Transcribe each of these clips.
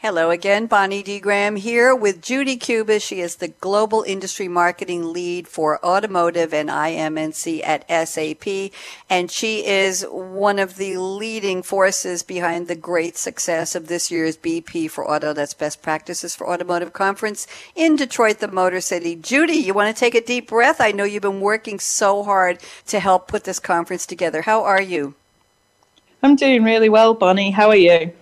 Hello again, Bonnie D. Graham here with Judy Cubiss. She is the Global Industry Marketing Lead for Automotive and IM&C at SAP, and she is one of the leading forces behind the great success of this year's BP for Auto, that's Best Practices for Automotive Conference in Detroit, the Motor City. Judy, you want to take a deep breath? I know you've been working so hard to help put this conference together. How are you? I'm doing really well, Bonnie. How are you?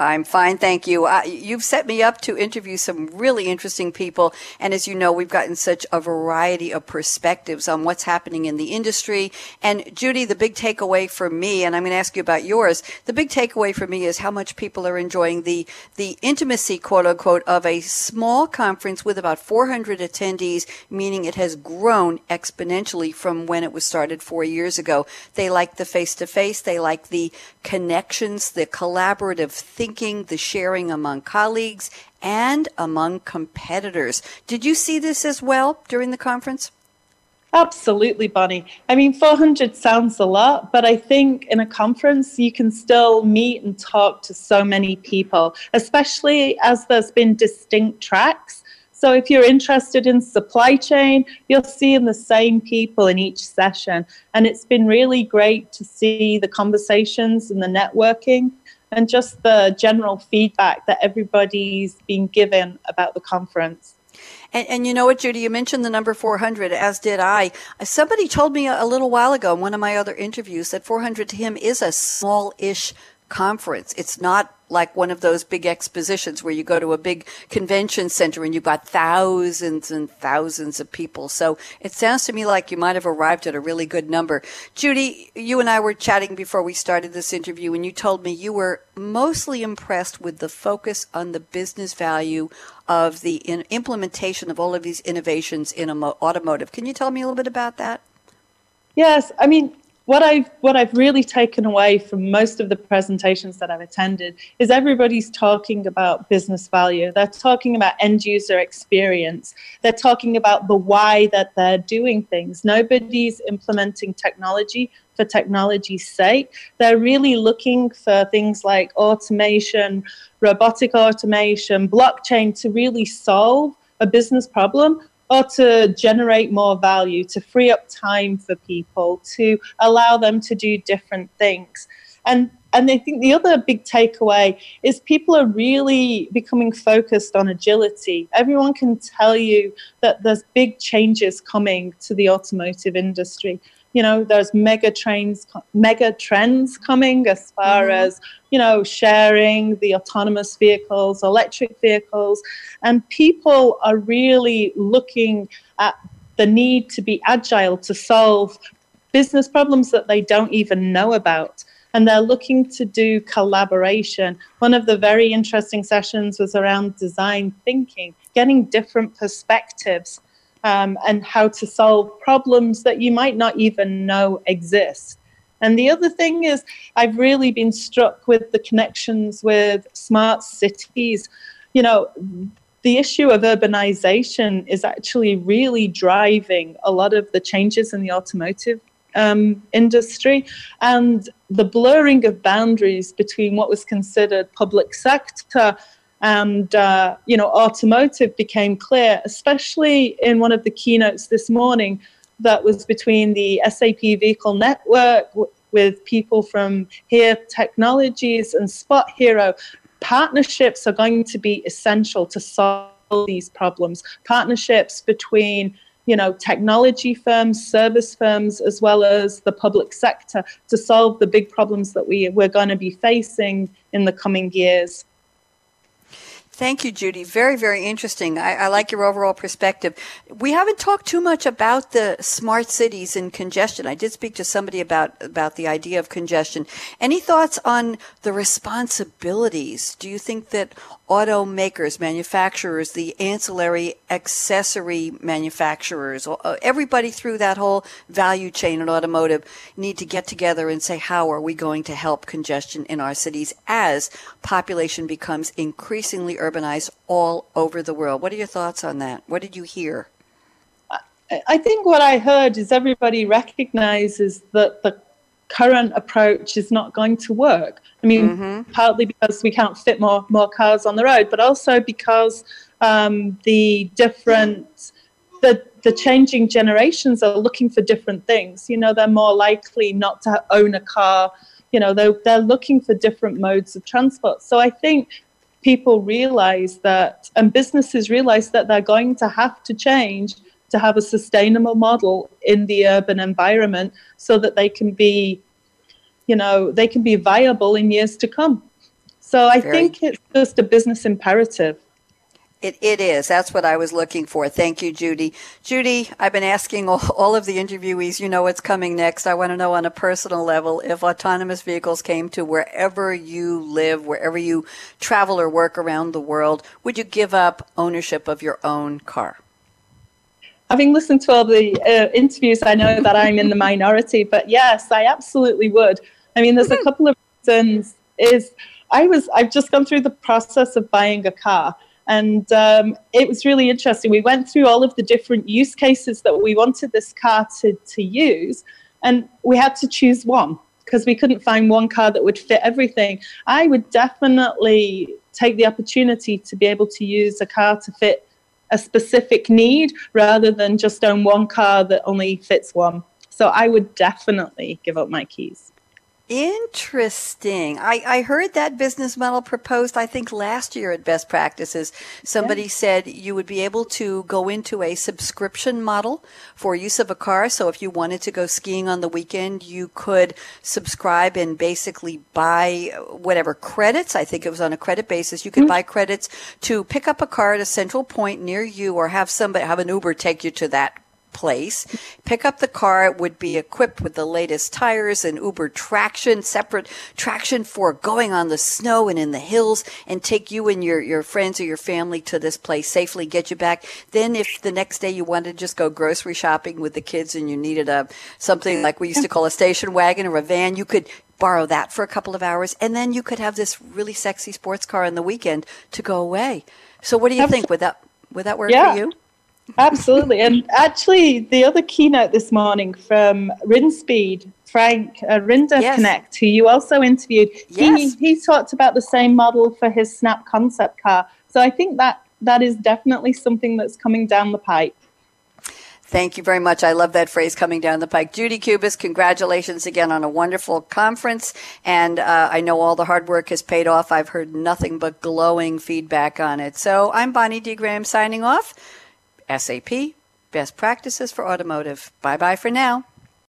I'm fine, thank you. You've set me up to interview some really interesting people. And as you know, we've gotten such a variety of perspectives on what's happening in the industry. And Judy, the big takeaway for me, and I'm going to ask you about yours, the big takeaway for me is how much people are enjoying the, the intimacy, quote unquote, of a small conference with about 400 attendees, meaning it has grown exponentially from when it was started four years ago. They like the face to face. They like the connections, the collaborative thinking thinking, the sharing among colleagues, and among competitors. Did you see this as well during the conference? Absolutely, Bonnie. I mean, 400 sounds a lot, but I think in a conference you can still meet and talk to so many people, especially as there's been distinct tracks. So if you're interested in supply chain, you're seeing the same people in each session. And it's been really great to see the conversations and the networking and just the general feedback that everybody's been given about the conference. And, and, you know what, Judy, you mentioned the number 400, as did I. Somebody told me a, a little while ago in one of my other interviews that 400 to him is a small ish conference. It's not like one of those big expositions where you go to a big convention center and you've got thousands and thousands of people. So it sounds to me like you might have arrived at a really good number. Judy, you and I were chatting before we started this interview and you told me you were mostly impressed with the focus on the business value of the implementation of all of these innovations in automotive. Can you tell me a little bit about that? Yes, I mean, what I've what I've really taken away from most of the presentations that I've attended is everybody's talking about business value. They're talking about end user experience. They're talking about the why that they're doing things. Nobody's implementing technology for technology's sake. They're really looking for things like automation, robotic automation, blockchain to really solve a business problem or to generate more value, to free up time for people, to allow them to do different things. And and I think the other big takeaway is people are really becoming focused on agility. Everyone can tell you that there's big changes coming to the automotive industry you know there's mega trains mega trends coming as far mm-hmm. as you know sharing the autonomous vehicles electric vehicles and people are really looking at the need to be agile to solve business problems that they don't even know about and they're looking to do collaboration. One of the very interesting sessions was around design thinking, getting different perspectives um, and how to solve problems that you might not even know exist. And the other thing is, I've really been struck with the connections with smart cities. You know, the issue of urbanization is actually really driving a lot of the changes in the automotive um, industry and the blurring of boundaries between what was considered public sector and uh, you know automotive became clear especially in one of the keynotes this morning that was between the SAP vehicle network w- with people from HERE Technologies and SpotHero. Partnerships are going to be essential to solve these problems. Partnerships between you know technology firms service firms as well as the public sector to solve the big problems that we, we're going to be facing in the coming years Thank you, Judy. Very, very interesting. I, I, like your overall perspective. We haven't talked too much about the smart cities and congestion. I did speak to somebody about, about the idea of congestion. Any thoughts on the responsibilities? Do you think that automakers, manufacturers, the ancillary accessory manufacturers, uh, everybody through that whole value chain in automotive need to get together and say, how are we going to help congestion in our cities as population becomes increasingly urbanized all over the world? What are your thoughts on that? What did you hear? I think what I heard is everybody recognizes that the current approach is not going to work. I mean, mm-hmm. partly because we can't fit more more cars on the road, but also because um, the different the the changing generations are looking for different things. You know, they're more likely not to own a car. You know, they're, they're looking for different modes of transport. So I think people realize that, and businesses realize that they're going to have to change to have a sustainable model in the urban environment so that they can be, you know, they can be viable in years to come. So I Very think it's just a business imperative. It, it is. That's what I was looking for. Thank you, Judy. Judy, I've been asking all, all of the interviewees, you know what's coming next. I want to know on a personal level if autonomous vehicles came to wherever you live, wherever you travel or work around the world, would you give up ownership of your own car? Having listened to all the uh, interviews, I know that I'm in the minority, but yes, I absolutely would. I mean, there's a couple of reasons. Is I was I've just gone through the process of buying a car, and um, it was really interesting. We went through all of the different use cases that we wanted this car to to use, and we had to choose one because we couldn't find one car that would fit everything. I would definitely take the opportunity to be able to use a car to fit a specific need rather than just own one car that only fits one. So I would definitely give up my keys. Interesting. I, I heard that business model proposed, I think, last year at Best Practices. Somebody yeah. said you would be able to go into a subscription model for use of a car. So if you wanted to go skiing on the weekend, you could subscribe and basically buy whatever credits. I think it was on a credit basis. You could mm-hmm. buy credits to pick up a car at a central point near you or have somebody, have an Uber take you to that place. Pick up the car. It would be equipped with the latest tires and Uber traction, separate traction for going on the snow and in the hills and take you and your, your friends or your family to this place safely, get you back. Then if the next day you wanted to just go grocery shopping with the kids and you needed a, something like we used to call a station wagon or a van, you could borrow that for a couple of hours and then you could have this really sexy sports car on the weekend to go away. So what do you think? Would that, would that work yeah. for you? Absolutely. And actually, the other keynote this morning from Rinspeed, Frank uh, Rinder yes. Connect, who you also interviewed, yes. he, he talked about the same model for his Snap concept car. So I think that that is definitely something that's coming down the pipe. Thank you very much. I love that phrase coming down the pike. Judy Cubiss, congratulations again on a wonderful conference. And uh, I know all the hard work has paid off. I've heard nothing but glowing feedback on it. So I'm Bonnie D. Graham signing off. SAP, best practices for automotive. Bye bye for now.